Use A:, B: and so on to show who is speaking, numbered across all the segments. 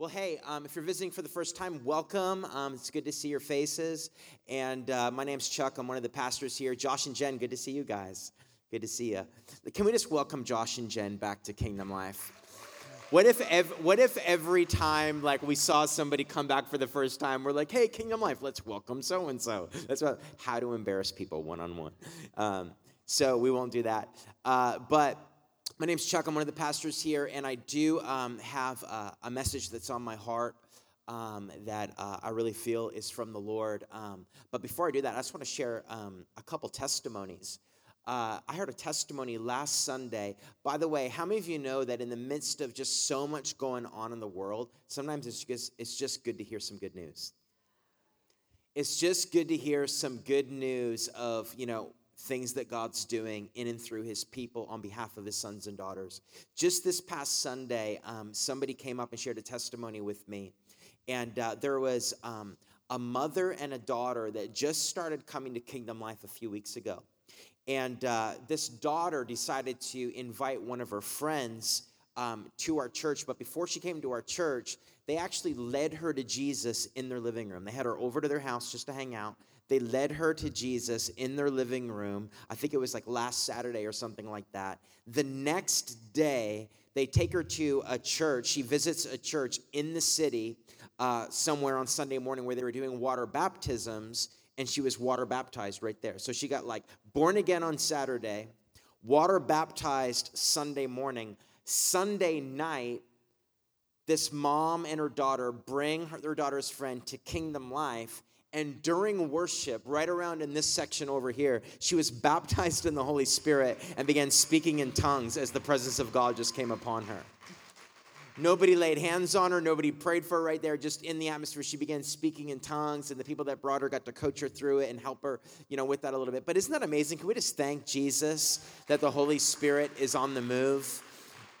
A: Well, hey, um, if you're visiting for the first time, welcome. Um, it's good to see your faces. And uh, my name's Chuck. I'm one of the pastors here. Josh and Jen, good to see you guys. Good to see you. Can we just welcome Josh and Jen back to Kingdom Life? What if, ev- what if every time like we saw somebody come back for the first time, we're like, "Hey, Kingdom Life, let's welcome so and so." That's what, how to embarrass people one on one. So we won't do that. Uh, but my name's Chuck. I'm one of the pastors here, and I do um, have uh, a message that's on my heart um, that uh, I really feel is from the Lord. Um, but before I do that, I just want to share um, a couple testimonies. Uh, I heard a testimony last Sunday. By the way, how many of you know that in the midst of just so much going on in the world, sometimes it's just, it's just good to hear some good news? It's just good to hear some good news of, you know, things that God's doing in and through his people on behalf of his sons and daughters. Just this past Sunday, um, somebody came up and shared a testimony with me. And uh, there was um, a mother and a daughter that just started coming to Kingdom Life a few weeks ago. And uh, this daughter decided to invite one of her friends um, to our church. But before she came to our church, they actually led her to Jesus in their living room. They had her over to their house just to hang out. They led her to Jesus in their living room. I think it was like last Saturday or something like that. The next day, they take her to a church. She visits a church in the city uh, somewhere on Sunday morning where they were doing water baptisms, and she was water baptized right there. So she got like born again on Saturday, water baptized Sunday morning. Sunday night, this mom and her daughter bring her, their daughter's friend to Kingdom Life and during worship, right around in this section over here, she was baptized in the Holy Spirit and began speaking in tongues as the presence of God just came upon her. Nobody laid hands on her. Nobody prayed for her right there. Just in the atmosphere, she began speaking in tongues, and the people that brought her got to coach her through it and help her, you know, with that a little bit. But isn't that amazing? Can we just thank Jesus that the Holy Spirit is on the move?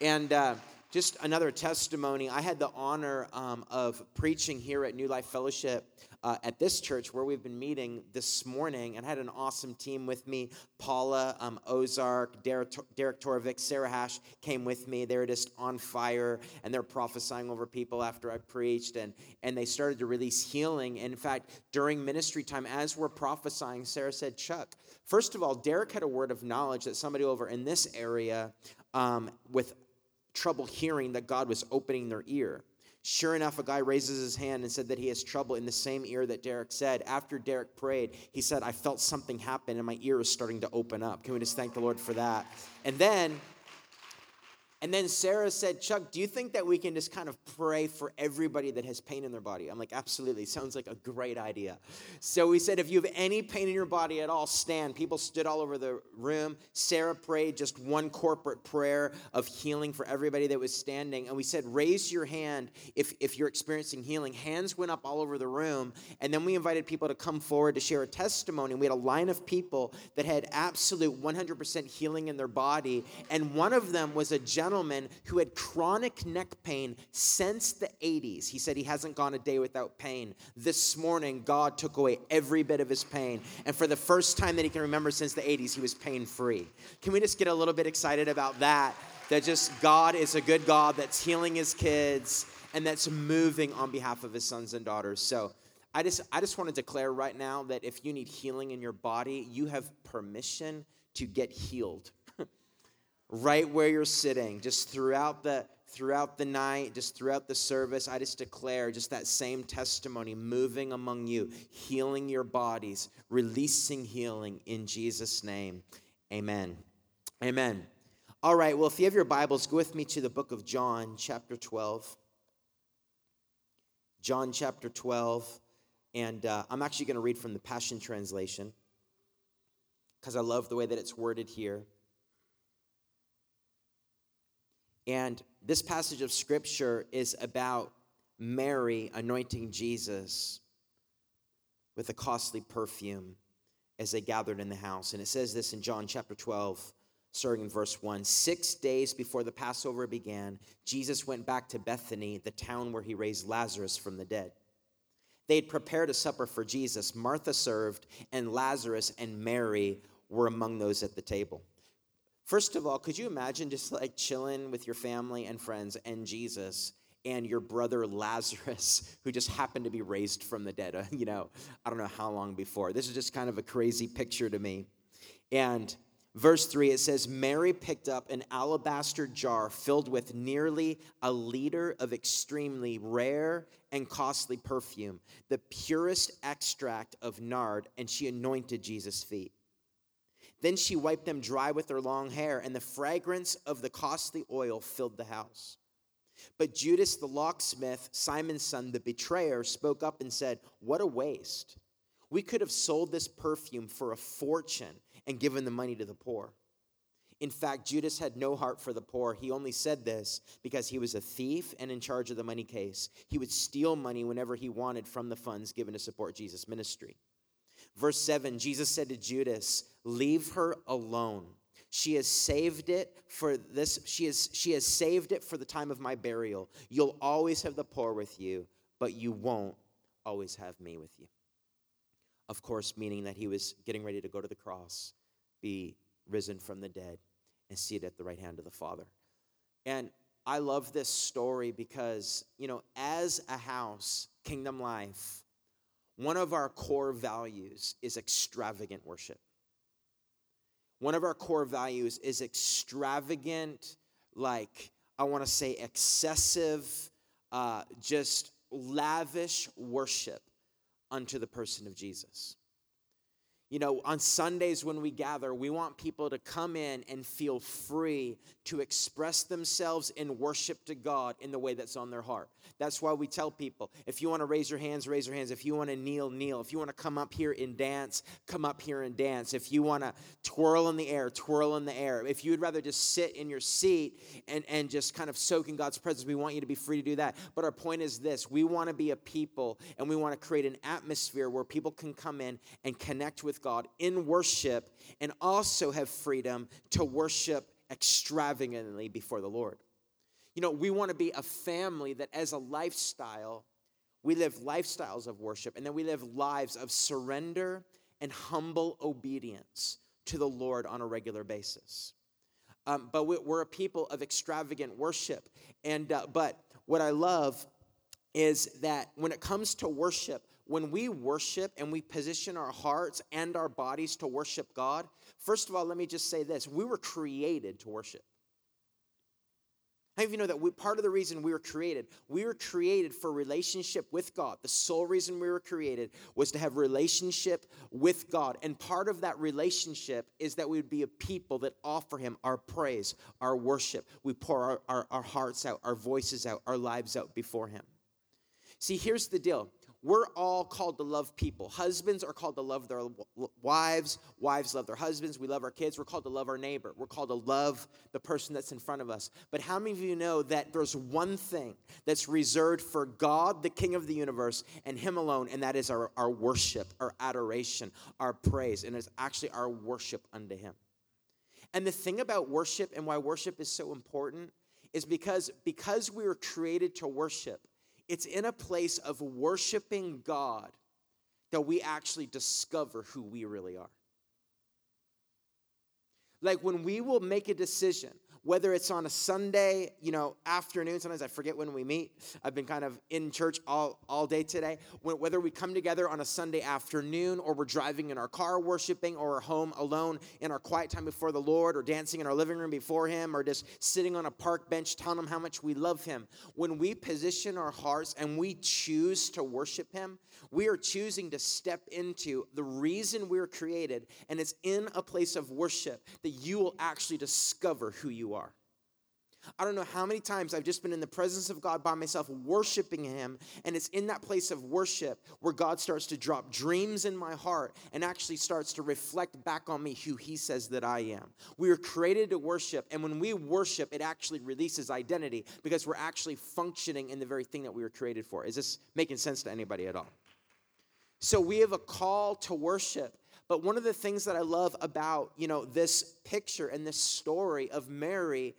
A: And uh, just another testimony. I had the honor um, of preaching here at New Life Fellowship uh, at this church where we've been meeting this morning and had an awesome team with me. Paula, um, Ozark, Derek, Derek Torvik, Sarah Hash came with me. They were just on fire and they're prophesying over people after I preached and, and they started to release healing. And in fact, during ministry time, as we're prophesying, Sarah said, Chuck, first of all, Derek had a word of knowledge that somebody over in this area um, with trouble hearing that God was opening their ear. Sure enough, a guy raises his hand and said that he has trouble in the same ear that Derek said. After Derek prayed, he said, I felt something happen and my ear is starting to open up. Can we just thank the Lord for that? And then and then Sarah said, Chuck, do you think that we can just kind of pray for everybody that has pain in their body? I'm like, absolutely. Sounds like a great idea. So we said, if you have any pain in your body at all, stand. People stood all over the room. Sarah prayed just one corporate prayer of healing for everybody that was standing. And we said, raise your hand if, if you're experiencing healing. Hands went up all over the room. And then we invited people to come forward to share a testimony. And We had a line of people that had absolute 100% healing in their body. And one of them was a gentleman gentleman who had chronic neck pain since the 80s. He said he hasn't gone a day without pain. This morning, God took away every bit of his pain. And for the first time that he can remember since the 80s, he was pain free. Can we just get a little bit excited about that? That just God is a good God that's healing his kids and that's moving on behalf of his sons and daughters. So, I just, I just want to declare right now that if you need healing in your body, you have permission to get healed right where you're sitting, just throughout the throughout the night, just throughout the service, I just declare just that same testimony moving among you, healing your bodies, releasing healing in Jesus' name. Amen. Amen. All right, well, if you have your Bibles, go with me to the book of John, chapter 12. John chapter 12. And uh, I'm actually going to read from the Passion Translation because I love the way that it's worded here. And this passage of scripture is about Mary anointing Jesus with a costly perfume as they gathered in the house. And it says this in John chapter 12, starting in verse 1. Six days before the Passover began, Jesus went back to Bethany, the town where he raised Lazarus from the dead. They had prepared a supper for Jesus. Martha served, and Lazarus and Mary were among those at the table. First of all, could you imagine just like chilling with your family and friends and Jesus? and your brother Lazarus, who just happened to be raised from the dead, uh, you know, I don't know how long before. This is just kind of a crazy picture to me. And verse 3, it says, Mary picked up an alabaster jar filled with nearly a liter of extremely rare and costly perfume, the purest extract of nard, and she anointed Jesus' feet. Then she wiped them dry with her long hair, and the fragrance of the costly oil filled the house. But Judas the locksmith, Simon's son, the betrayer, spoke up and said, What a waste! We could have sold this perfume for a fortune and given the money to the poor. In fact, Judas had no heart for the poor. He only said this because he was a thief and in charge of the money case. He would steal money whenever he wanted from the funds given to support Jesus' ministry. Verse 7 Jesus said to Judas, Leave her alone. She has saved it for this, she has, she has saved it for the time of my burial. You'll always have the poor with you, but you won't always have me with you. Of course, meaning that he was getting ready to go to the cross, be risen from the dead, and seated at the right hand of the Father. And I love this story because, you know, as a house, Kingdom Life, one of our core values is extravagant worship. One of our core values is extravagant, like, I want to say excessive, uh, just lavish worship unto the person of Jesus. You know, on Sundays when we gather, we want people to come in and feel free to express themselves in worship to God in the way that's on their heart. That's why we tell people if you want to raise your hands, raise your hands. If you want to kneel, kneel. If you want to come up here and dance, come up here and dance. If you want to twirl in the air, twirl in the air. If you would rather just sit in your seat and, and just kind of soak in God's presence, we want you to be free to do that. But our point is this we want to be a people and we want to create an atmosphere where people can come in and connect with God in worship and also have freedom to worship extravagantly before the Lord. You know, we want to be a family that as a lifestyle, we live lifestyles of worship and then we live lives of surrender and humble obedience to the Lord on a regular basis. Um, but we're a people of extravagant worship. And, uh, but what I love is that when it comes to worship, when we worship and we position our hearts and our bodies to worship God, first of all, let me just say this we were created to worship. How many of you know that we, part of the reason we were created, we were created for relationship with God. The sole reason we were created was to have relationship with God. And part of that relationship is that we would be a people that offer Him our praise, our worship. We pour our, our, our hearts out, our voices out, our lives out before Him. See, here's the deal we're all called to love people. Husbands are called to love their wives. Wives love their husbands. We love our kids. We're called to love our neighbor. We're called to love the person that's in front of us. But how many of you know that there's one thing that's reserved for God, the King of the universe, and Him alone, and that is our, our worship, our adoration, our praise, and it's actually our worship unto Him. And the thing about worship and why worship is so important is because because we were created to worship it's in a place of worshiping God that we actually discover who we really are. Like when we will make a decision, whether it's on a Sunday, you know, afternoon, sometimes I forget when we meet. I've been kind of in church all, all day today. Whether we come together on a Sunday afternoon or we're driving in our car worshiping or we're home alone in our quiet time before the Lord or dancing in our living room before Him or just sitting on a park bench telling Him how much we love Him. When we position our hearts and we choose to worship Him, we are choosing to step into the reason we're created, and it's in a place of worship that you will actually discover who you are. I don't know how many times I've just been in the presence of God by myself, worshiping Him. And it's in that place of worship where God starts to drop dreams in my heart and actually starts to reflect back on me who He says that I am. We are created to worship. And when we worship, it actually releases identity because we're actually functioning in the very thing that we were created for. Is this making sense to anybody at all? So we have a call to worship. But one of the things that I love about, you know, this picture and this story of Mary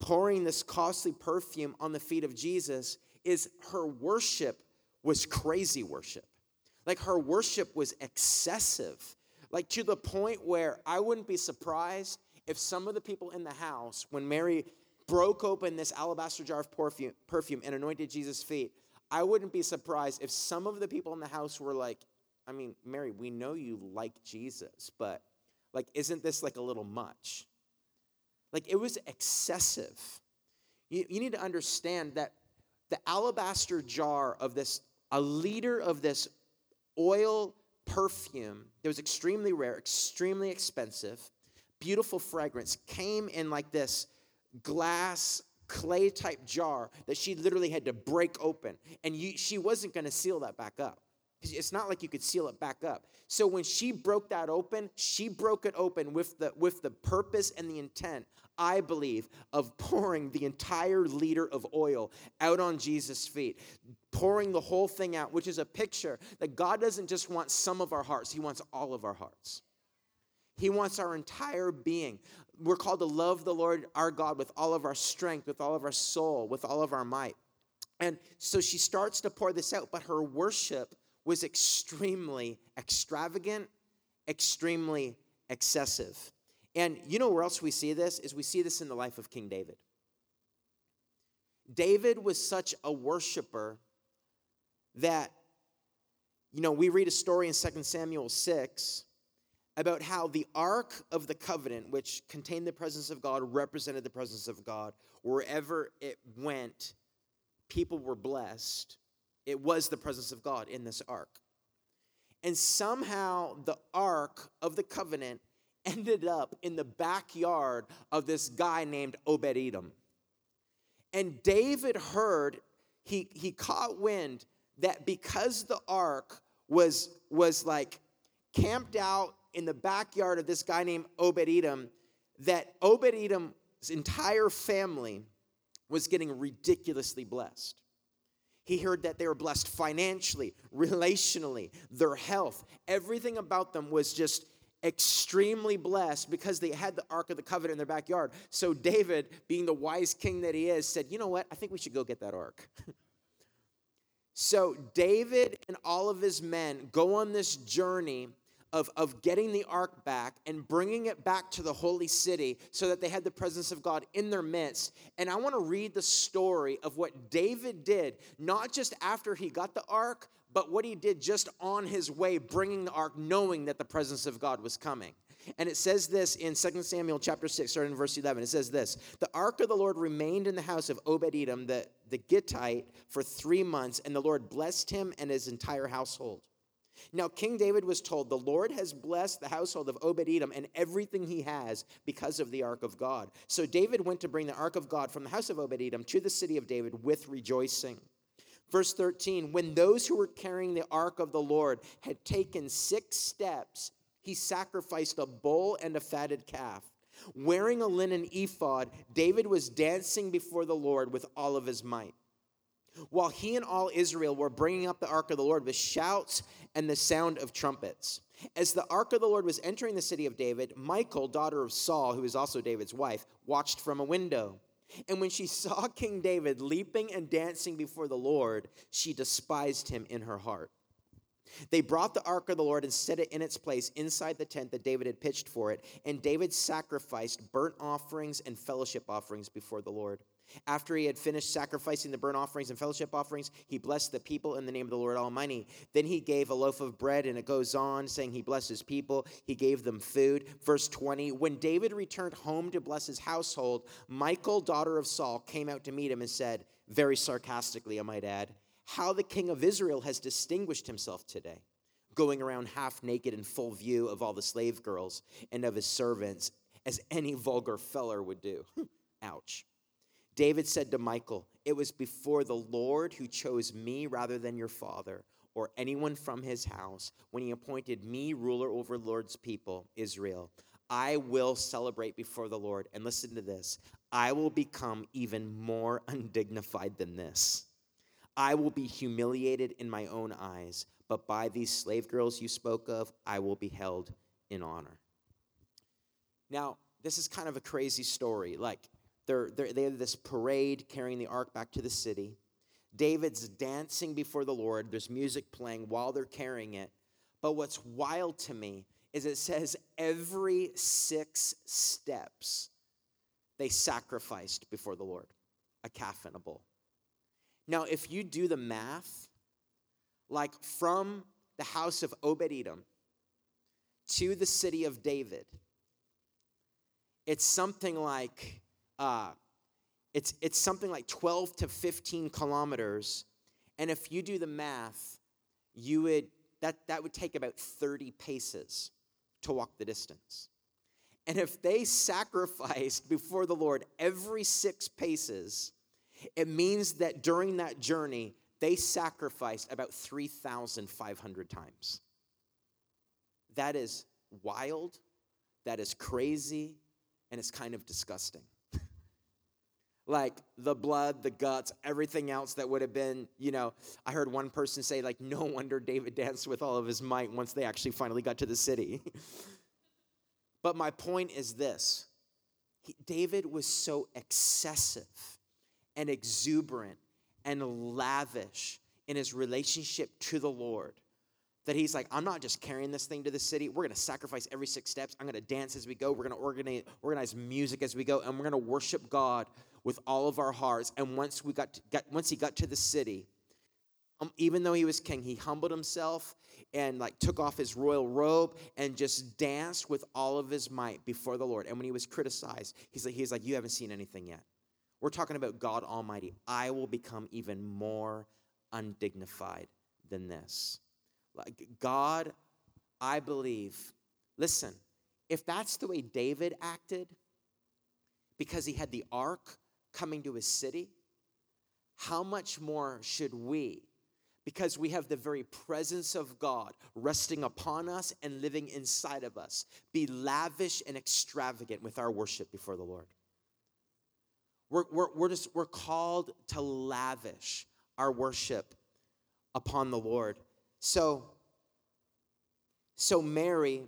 A: pouring this costly perfume on the feet of Jesus is her worship was crazy worship. Like her worship was excessive. Like to the point where I wouldn't be surprised if some of the people in the house, when Mary broke open this alabaster jar of perfume, perfume and anointed Jesus' feet, I wouldn't be surprised if some of the people in the house were like, I mean, Mary, we know you like Jesus, but like, isn't this like a little much? Like, it was excessive. You, you need to understand that the alabaster jar of this, a liter of this oil perfume that was extremely rare, extremely expensive, beautiful fragrance, came in like this glass clay type jar that she literally had to break open. And you, she wasn't going to seal that back up. It's not like you could seal it back up. So when she broke that open, she broke it open with the, with the purpose and the intent, I believe, of pouring the entire liter of oil out on Jesus' feet, pouring the whole thing out, which is a picture that God doesn't just want some of our hearts, He wants all of our hearts. He wants our entire being. We're called to love the Lord our God with all of our strength, with all of our soul, with all of our might. And so she starts to pour this out, but her worship was extremely extravagant, extremely excessive. And you know where else we see this? Is we see this in the life of King David. David was such a worshiper that, you know, we read a story in 2 Samuel 6 about how the Ark of the Covenant, which contained the presence of God, represented the presence of God. Wherever it went, people were blessed. It was the presence of God in this ark. And somehow the ark of the covenant ended up in the backyard of this guy named Obed Edom. And David heard, he, he caught wind that because the ark was, was like camped out in the backyard of this guy named Obed Edom, that Obed Edom's entire family was getting ridiculously blessed. He heard that they were blessed financially, relationally, their health. Everything about them was just extremely blessed because they had the Ark of the Covenant in their backyard. So David, being the wise king that he is, said, You know what? I think we should go get that Ark. so David and all of his men go on this journey of, of getting the ark back and bringing it back to the holy city so that they had the presence of God in their midst. And I want to read the story of what David did, not just after he got the ark, but what he did just on his way, bringing the ark, knowing that the presence of God was coming. And it says this in 2 Samuel chapter 6, starting in verse 11. It says this The ark of the Lord remained in the house of Obed Edom, the, the Gittite, for three months, and the Lord blessed him and his entire household. Now, King David was told, The Lord has blessed the household of Obed Edom and everything he has because of the ark of God. So David went to bring the ark of God from the house of Obed Edom to the city of David with rejoicing. Verse 13 When those who were carrying the ark of the Lord had taken six steps, he sacrificed a bull and a fatted calf. Wearing a linen ephod, David was dancing before the Lord with all of his might while he and all Israel were bringing up the ark of the Lord with shouts and the sound of trumpets. As the ark of the Lord was entering the city of David, Michal, daughter of Saul, who is also David's wife, watched from a window. And when she saw King David leaping and dancing before the Lord, she despised him in her heart. They brought the ark of the Lord and set it in its place inside the tent that David had pitched for it. And David sacrificed burnt offerings and fellowship offerings before the Lord. After he had finished sacrificing the burnt offerings and fellowship offerings, he blessed the people in the name of the Lord Almighty. Then he gave a loaf of bread, and it goes on saying he blessed his people. He gave them food. Verse 20 When David returned home to bless his household, Michal, daughter of Saul, came out to meet him and said, very sarcastically, I might add, how the king of Israel has distinguished himself today, going around half naked in full view of all the slave girls and of his servants, as any vulgar feller would do. Ouch. David said to Michal, It was before the Lord who chose me rather than your father or anyone from his house when he appointed me ruler over Lord's people, Israel. I will celebrate before the Lord. And listen to this I will become even more undignified than this. I will be humiliated in my own eyes, but by these slave girls you spoke of, I will be held in honor. Now, this is kind of a crazy story. Like, they're, they're, they have this parade carrying the ark back to the city. David's dancing before the Lord. There's music playing while they're carrying it. But what's wild to me is it says every six steps, they sacrificed before the Lord a calf and a bull. Now, if you do the math, like from the house of Obed Edom to the city of David, it's something like uh, it's it's something like 12 to 15 kilometers, and if you do the math, you would that that would take about 30 paces to walk the distance. And if they sacrificed before the Lord every six paces, it means that during that journey, they sacrificed about 3,500 times. That is wild, that is crazy, and it's kind of disgusting. Like the blood, the guts, everything else that would have been, you know, I heard one person say, like, no wonder David danced with all of his might once they actually finally got to the city. but my point is this he, David was so excessive and exuberant and lavish in his relationship to the Lord that he's like, I'm not just carrying this thing to the city. We're going to sacrifice every six steps. I'm going to dance as we go. We're going to organize, organize music as we go, and we're going to worship God with all of our hearts. And once we got, to, got once he got to the city, um, even though he was king, he humbled himself and like took off his royal robe and just danced with all of his might before the Lord. And when he was criticized, he's like, he's like, you haven't seen anything yet. We're talking about God Almighty. I will become even more undignified than this. Like God, I believe, listen, if that's the way David acted because he had the ark coming to his city, how much more should we? Because we have the very presence of God resting upon us and living inside of us, be lavish and extravagant with our worship before the Lord. We're, we're, we're, just, we're called to lavish our worship upon the Lord. So, so Mary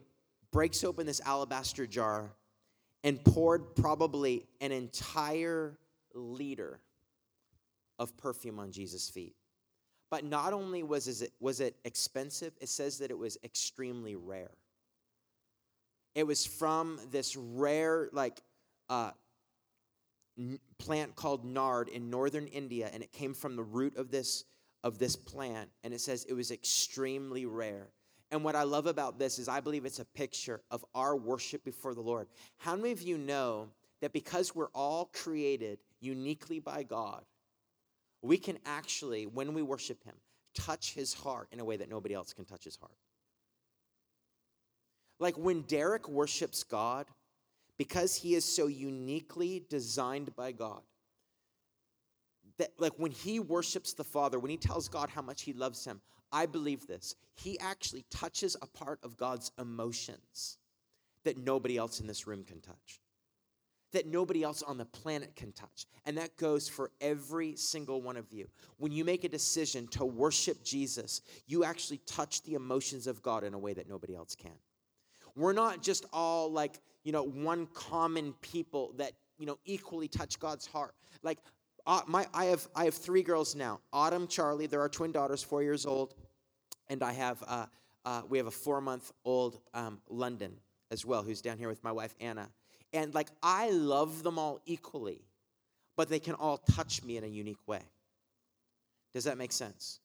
A: breaks open this alabaster jar and poured probably an entire liter of perfume on Jesus' feet. But not only was it, was it expensive, it says that it was extremely rare. It was from this rare, like, uh, plant called nard in northern India, and it came from the root of this of this plant, and it says it was extremely rare. And what I love about this is I believe it's a picture of our worship before the Lord. How many of you know that because we're all created uniquely by God, we can actually, when we worship Him, touch His heart in a way that nobody else can touch His heart? Like when Derek worships God, because he is so uniquely designed by God. That, like when he worships the Father, when he tells God how much he loves him, I believe this. He actually touches a part of God's emotions that nobody else in this room can touch, that nobody else on the planet can touch. And that goes for every single one of you. When you make a decision to worship Jesus, you actually touch the emotions of God in a way that nobody else can. We're not just all like, you know, one common people that, you know, equally touch God's heart. Like, uh, my, I, have, I have three girls now Autumn, Charlie, they're our twin daughters, four years old. And I have, uh, uh, we have a four month old um, London as well, who's down here with my wife, Anna. And like, I love them all equally, but they can all touch me in a unique way. Does that make sense?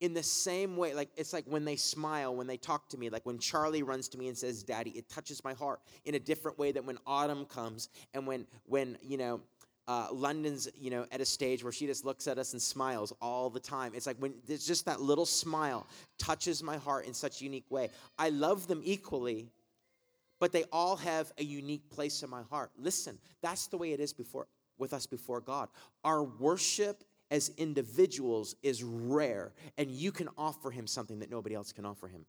A: in the same way like it's like when they smile when they talk to me like when charlie runs to me and says daddy it touches my heart in a different way than when autumn comes and when when you know uh, london's you know at a stage where she just looks at us and smiles all the time it's like when there's just that little smile touches my heart in such a unique way i love them equally but they all have a unique place in my heart listen that's the way it is before with us before god our worship as individuals is rare, and you can offer him something that nobody else can offer him.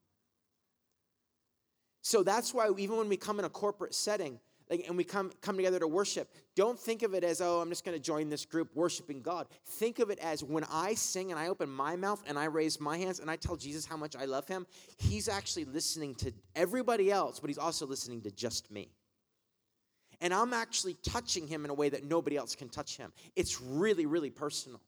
A: So that's why even when we come in a corporate setting, like, and we come, come together to worship, don't think of it as, oh, I'm just going to join this group worshiping God. Think of it as when I sing and I open my mouth and I raise my hands and I tell Jesus how much I love him, he's actually listening to everybody else, but he's also listening to just me and I'm actually touching him in a way that nobody else can touch him. It's really, really personal.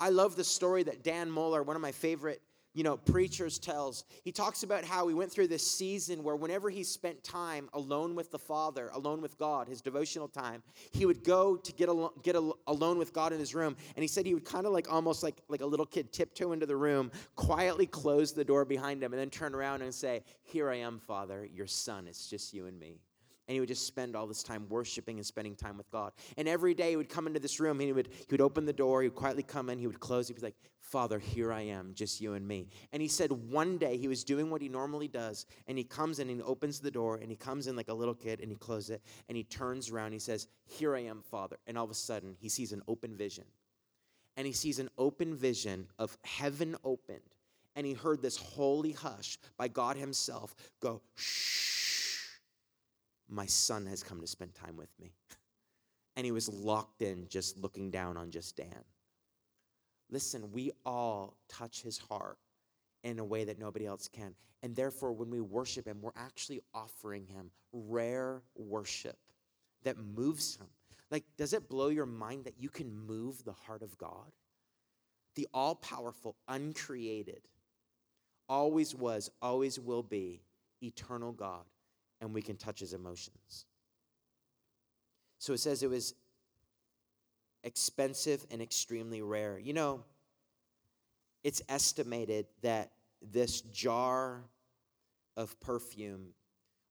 A: I love the story that Dan Mohler, one of my favorite you know, preachers tells. He talks about how he went through this season where whenever he spent time alone with the Father, alone with God, his devotional time, he would go to get al- get al- alone with God in his room, and he said he would kind of like almost like like a little kid tiptoe into the room, quietly close the door behind him, and then turn around and say, "Here I am, Father, your son. It's just you and me." And he would just spend all this time worshiping and spending time with God. And every day he would come into this room he would he would open the door, he would quietly come in, he would close, it. he'd be like, Father, here I am, just you and me. And he said one day he was doing what he normally does, and he comes in and he opens the door and he comes in like a little kid and he closes it and he turns around, he says, Here I am, Father. And all of a sudden he sees an open vision. And he sees an open vision of heaven opened. And he heard this holy hush by God Himself go, shh my son has come to spend time with me. And he was locked in just looking down on just Dan. Listen, we all touch his heart in a way that nobody else can. And therefore, when we worship him, we're actually offering him rare worship that moves him. Like, does it blow your mind that you can move the heart of God? The all powerful, uncreated, always was, always will be, eternal God and we can touch his emotions. So it says it was expensive and extremely rare. You know, it's estimated that this jar of perfume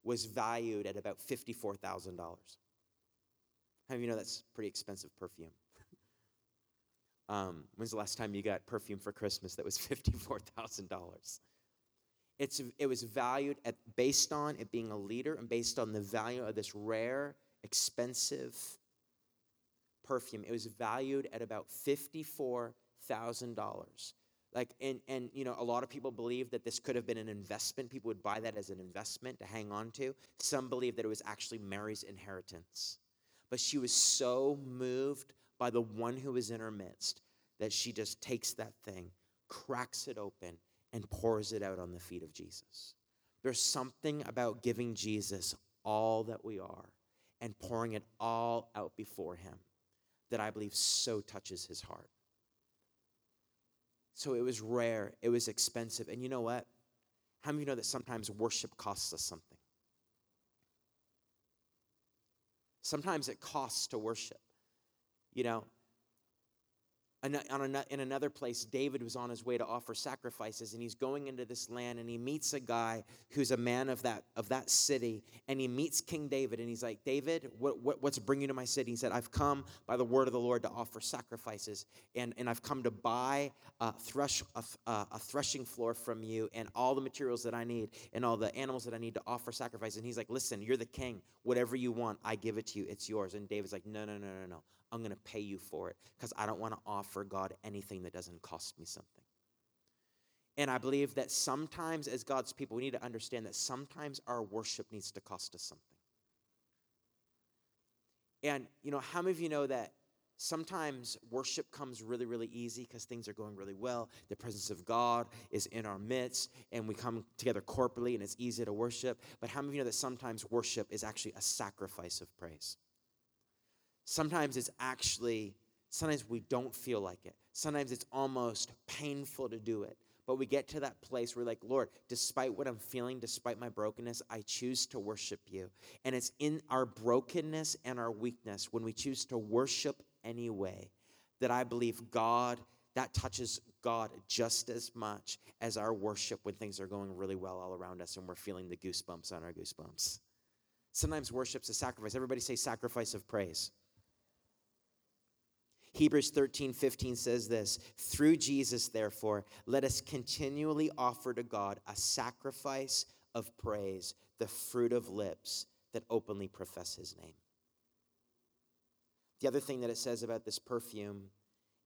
A: was valued at about $54,000. How do you know that's pretty expensive perfume? um, when's the last time you got perfume for Christmas that was $54,000? It's, it was valued at, based on it being a liter and based on the value of this rare, expensive perfume. It was valued at about $54,000. Like, and, and, you know, a lot of people believe that this could have been an investment. People would buy that as an investment to hang on to. Some believe that it was actually Mary's inheritance. But she was so moved by the one who was in her midst that she just takes that thing, cracks it open, and pours it out on the feet of Jesus. There's something about giving Jesus all that we are and pouring it all out before Him that I believe so touches His heart. So it was rare, it was expensive. And you know what? How many of you know that sometimes worship costs us something? Sometimes it costs to worship. You know, in another place, David was on his way to offer sacrifices, and he's going into this land, and he meets a guy who's a man of that of that city, and he meets King David, and he's like, David, what, what, what's bringing you to my city? He said, I've come by the word of the Lord to offer sacrifices, and, and I've come to buy a, thresh, a, a threshing floor from you, and all the materials that I need, and all the animals that I need to offer sacrifices. And he's like, Listen, you're the king. Whatever you want, I give it to you. It's yours. And David's like, No, no, no, no, no. I'm going to pay you for it because I don't want to offer God anything that doesn't cost me something. And I believe that sometimes, as God's people, we need to understand that sometimes our worship needs to cost us something. And, you know, how many of you know that sometimes worship comes really, really easy because things are going really well? The presence of God is in our midst, and we come together corporately, and it's easy to worship. But how many of you know that sometimes worship is actually a sacrifice of praise? Sometimes it's actually, sometimes we don't feel like it. Sometimes it's almost painful to do it. But we get to that place where, like, Lord, despite what I'm feeling, despite my brokenness, I choose to worship you. And it's in our brokenness and our weakness when we choose to worship anyway that I believe God, that touches God just as much as our worship when things are going really well all around us and we're feeling the goosebumps on our goosebumps. Sometimes worship's a sacrifice. Everybody say sacrifice of praise. Hebrews 13, 15 says this Through Jesus, therefore, let us continually offer to God a sacrifice of praise, the fruit of lips that openly profess his name. The other thing that it says about this perfume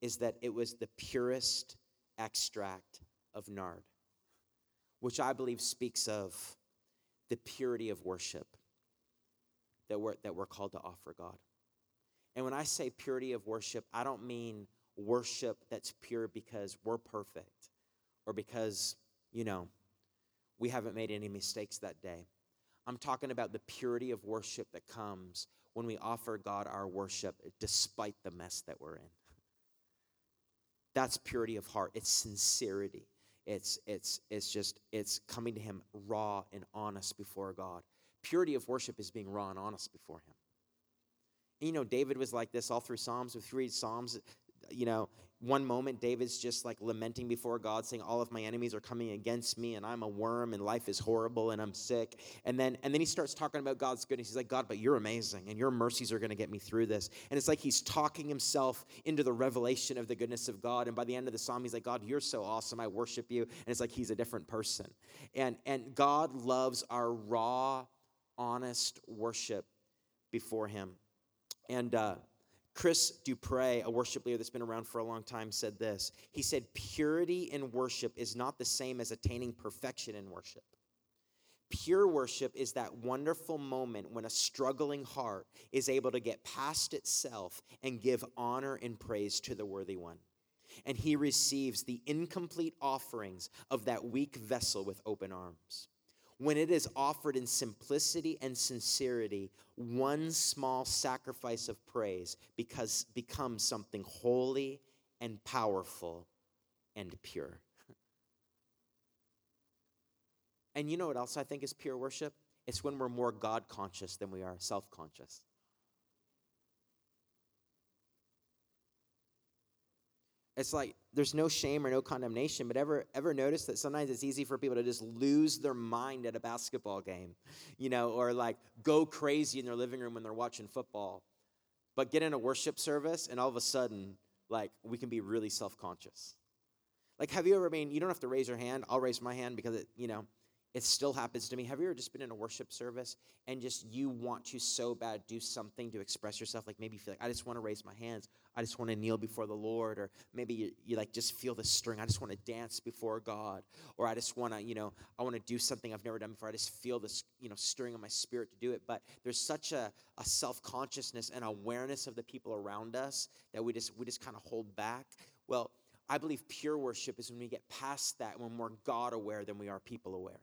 A: is that it was the purest extract of nard, which I believe speaks of the purity of worship that we're, that we're called to offer God. And when I say purity of worship, I don't mean worship that's pure because we're perfect or because, you know, we haven't made any mistakes that day. I'm talking about the purity of worship that comes when we offer God our worship despite the mess that we're in. That's purity of heart, it's sincerity. It's, it's, it's just, it's coming to Him raw and honest before God. Purity of worship is being raw and honest before Him. You know, David was like this all through Psalms. If you read Psalms, you know, one moment David's just like lamenting before God, saying, All of my enemies are coming against me, and I'm a worm, and life is horrible, and I'm sick. And then and then he starts talking about God's goodness. He's like, God, but you're amazing, and your mercies are gonna get me through this. And it's like he's talking himself into the revelation of the goodness of God. And by the end of the psalm, he's like, God, you're so awesome. I worship you. And it's like he's a different person. And and God loves our raw, honest worship before him. And uh Chris Dupre, a worship leader that's been around for a long time, said this. He said, Purity in worship is not the same as attaining perfection in worship. Pure worship is that wonderful moment when a struggling heart is able to get past itself and give honor and praise to the worthy one. And he receives the incomplete offerings of that weak vessel with open arms when it is offered in simplicity and sincerity, one small sacrifice of praise because becomes something holy and powerful and pure. And you know what else I think is pure worship? It's when we're more God conscious than we are self conscious. It's like there's no shame or no condemnation, but ever ever notice that sometimes it's easy for people to just lose their mind at a basketball game, you know, or like go crazy in their living room when they're watching football. But get in a worship service and all of a sudden, like we can be really self-conscious. Like, have you ever been, you don't have to raise your hand, I'll raise my hand because it, you know, it still happens to me. Have you ever just been in a worship service and just you want to so bad do something to express yourself? Like maybe you feel like, I just want to raise my hands. I just want to kneel before the Lord. Or maybe you, you like just feel the string. I just want to dance before God. Or I just want to, you know, I want to do something I've never done before. I just feel this, you know, stirring in my spirit to do it. But there's such a, a self-consciousness and awareness of the people around us that we just we just kind of hold back. Well, I believe pure worship is when we get past that, when we're more God aware than we are people aware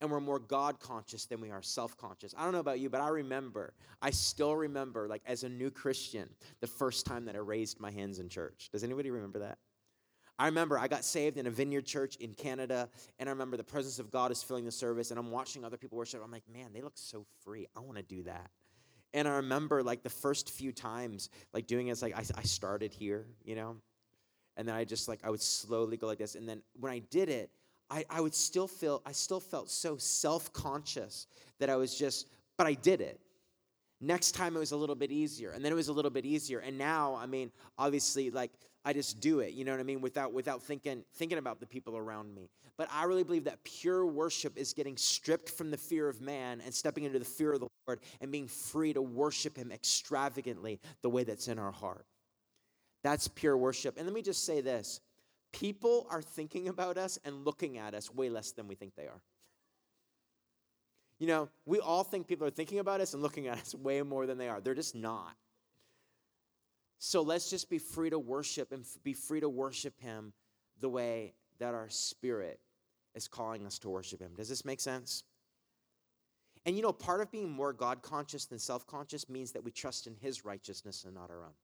A: and we're more God conscious than we are self conscious. I don't know about you, but I remember, I still remember, like as a new Christian, the first time that I raised my hands in church. Does anybody remember that? I remember I got saved in a vineyard church in Canada, and I remember the presence of God is filling the service, and I'm watching other people worship. I'm like, man, they look so free. I want to do that. And I remember like the first few times, like doing it, it's like I, I started here, you know, and then I just like I would slowly go like this, and then when I did it, I, I would still feel, I still felt so self conscious that I was just, but I did it. Next time it was a little bit easier, and then it was a little bit easier. And now, I mean, obviously, like I just do it, you know what I mean, without without thinking thinking about the people around me. But I really believe that pure worship is getting stripped from the fear of man and stepping into the fear of the Lord and being free to worship him extravagantly the way that's in our heart. That's pure worship. And let me just say this people are thinking about us and looking at us way less than we think they are. You know, we all think people are thinking about us and looking at us way more than they are. They're just not. So let's just be free to worship and be free to worship Him the way that our spirit is calling us to worship Him. Does this make sense? And you know, part of being more God conscious than self conscious means that we trust in His righteousness and not our own.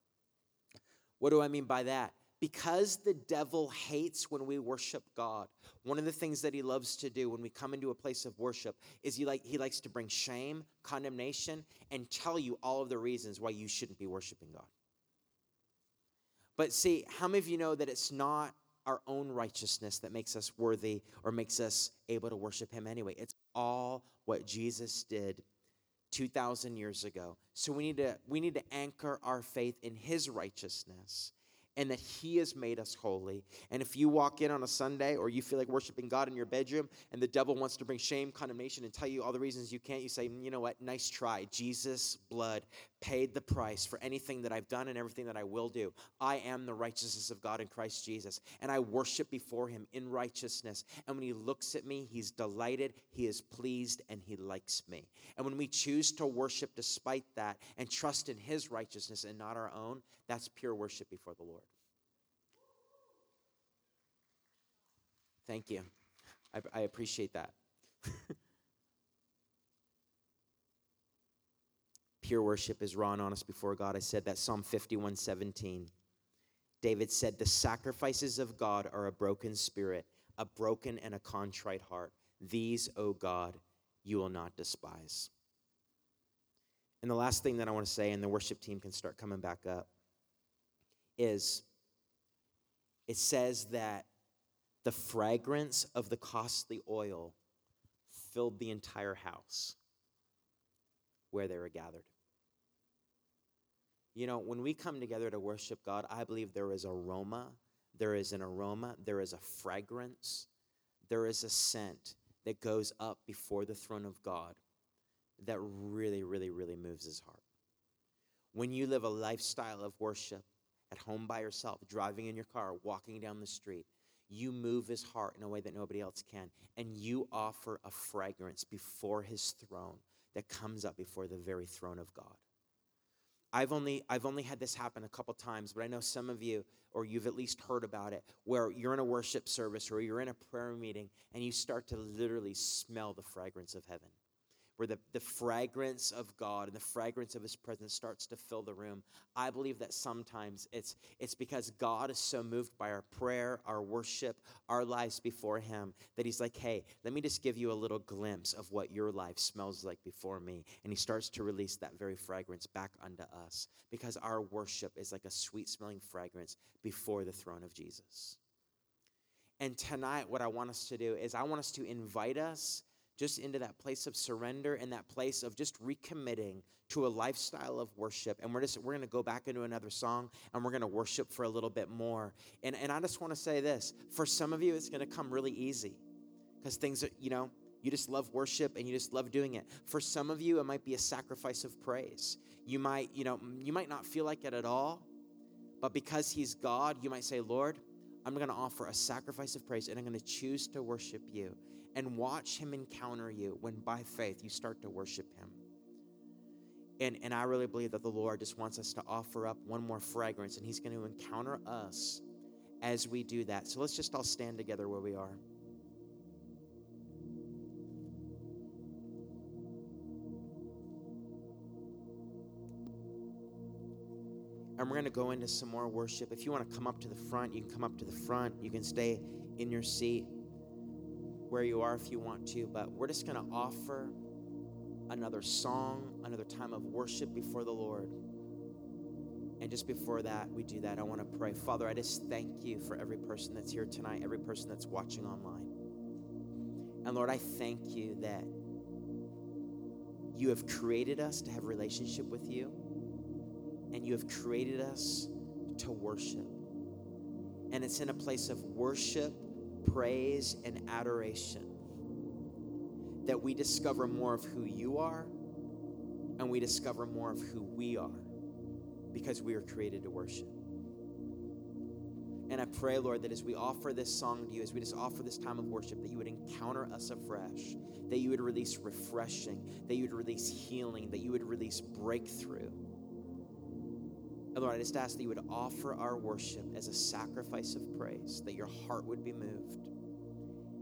A: What do I mean by that? Because the devil hates when we worship God, one of the things that he loves to do when we come into a place of worship is he like he likes to bring shame, condemnation, and tell you all of the reasons why you shouldn't be worshiping God. But see, how many of you know that it's not our own righteousness that makes us worthy or makes us able to worship him anyway? It's all what Jesus did 2000 years ago. So we need to we need to anchor our faith in his righteousness and that He has made us holy. And if you walk in on a Sunday or you feel like worshiping God in your bedroom and the devil wants to bring shame, condemnation, and tell you all the reasons you can't, you say, mm, you know what? Nice try. Jesus' blood paid the price for anything that I've done and everything that I will do. I am the righteousness of God in Christ Jesus, and I worship before Him in righteousness. And when He looks at me, He's delighted, He is pleased, and He likes me. And when we choose to worship despite that and trust in His righteousness and not our own, that's pure worship before the Lord. Thank you. I, I appreciate that. Pure worship is raw and honest before God. I said that Psalm 51 17. David said, The sacrifices of God are a broken spirit, a broken and a contrite heart. These, O God, you will not despise. And the last thing that I want to say, and the worship team can start coming back up, is it says that the fragrance of the costly oil filled the entire house where they were gathered. You know, when we come together to worship God, I believe there is aroma, there is an aroma, there is a fragrance, there is a scent that goes up before the throne of God that really, really, really moves his heart. When you live a lifestyle of worship at home by yourself, driving in your car, walking down the street, you move his heart in a way that nobody else can. And you offer a fragrance before his throne that comes up before the very throne of God. I've only, I've only had this happen a couple times, but I know some of you, or you've at least heard about it, where you're in a worship service or you're in a prayer meeting and you start to literally smell the fragrance of heaven where the, the fragrance of God and the fragrance of his presence starts to fill the room. I believe that sometimes it's it's because God is so moved by our prayer, our worship, our lives before him that he's like, "Hey, let me just give you a little glimpse of what your life smells like before me." And he starts to release that very fragrance back unto us because our worship is like a sweet-smelling fragrance before the throne of Jesus. And tonight what I want us to do is I want us to invite us just into that place of surrender and that place of just recommitting to a lifestyle of worship. And we're just we're gonna go back into another song and we're gonna worship for a little bit more. And and I just want to say this: for some of you, it's gonna come really easy. Because things are, you know, you just love worship and you just love doing it. For some of you, it might be a sacrifice of praise. You might, you know, you might not feel like it at all, but because He's God, you might say, Lord, I'm going to offer a sacrifice of praise and I'm going to choose to worship you and watch him encounter you when by faith you start to worship him. And, and I really believe that the Lord just wants us to offer up one more fragrance, and he's going to encounter us as we do that. So let's just all stand together where we are. and we're going to go into some more worship. If you want to come up to the front, you can come up to the front. You can stay in your seat where you are if you want to, but we're just going to offer another song, another time of worship before the Lord. And just before that, we do that, I want to pray. Father, I just thank you for every person that's here tonight, every person that's watching online. And Lord, I thank you that you have created us to have relationship with you, and you have created us to worship. And it's in a place of worship praise, and adoration that we discover more of who you are and we discover more of who we are because we are created to worship. And I pray, Lord, that as we offer this song to you, as we just offer this time of worship, that you would encounter us afresh, that you would release refreshing, that you would release healing, that you would release breakthrough. And Lord, I just ask that you would offer our worship as a sacrifice of praise, that your heart would be moved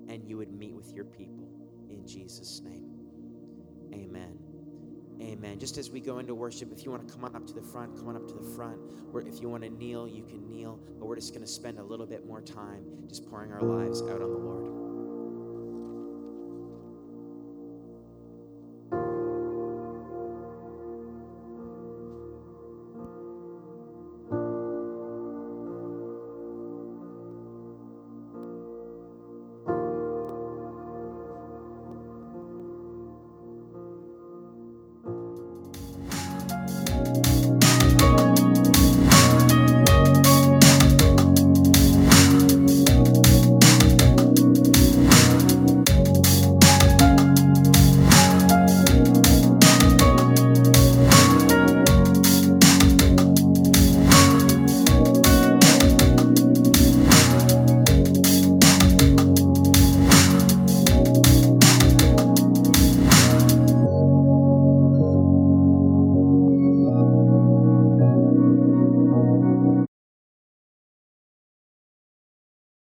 A: and you would meet with your people. In Jesus' name, amen. Amen. Just as we go into worship, if you want to come on up to the front, come on up to the front. Or if you want to kneel, you can kneel. But we're just going to spend a little bit more time just pouring our lives out on the Lord.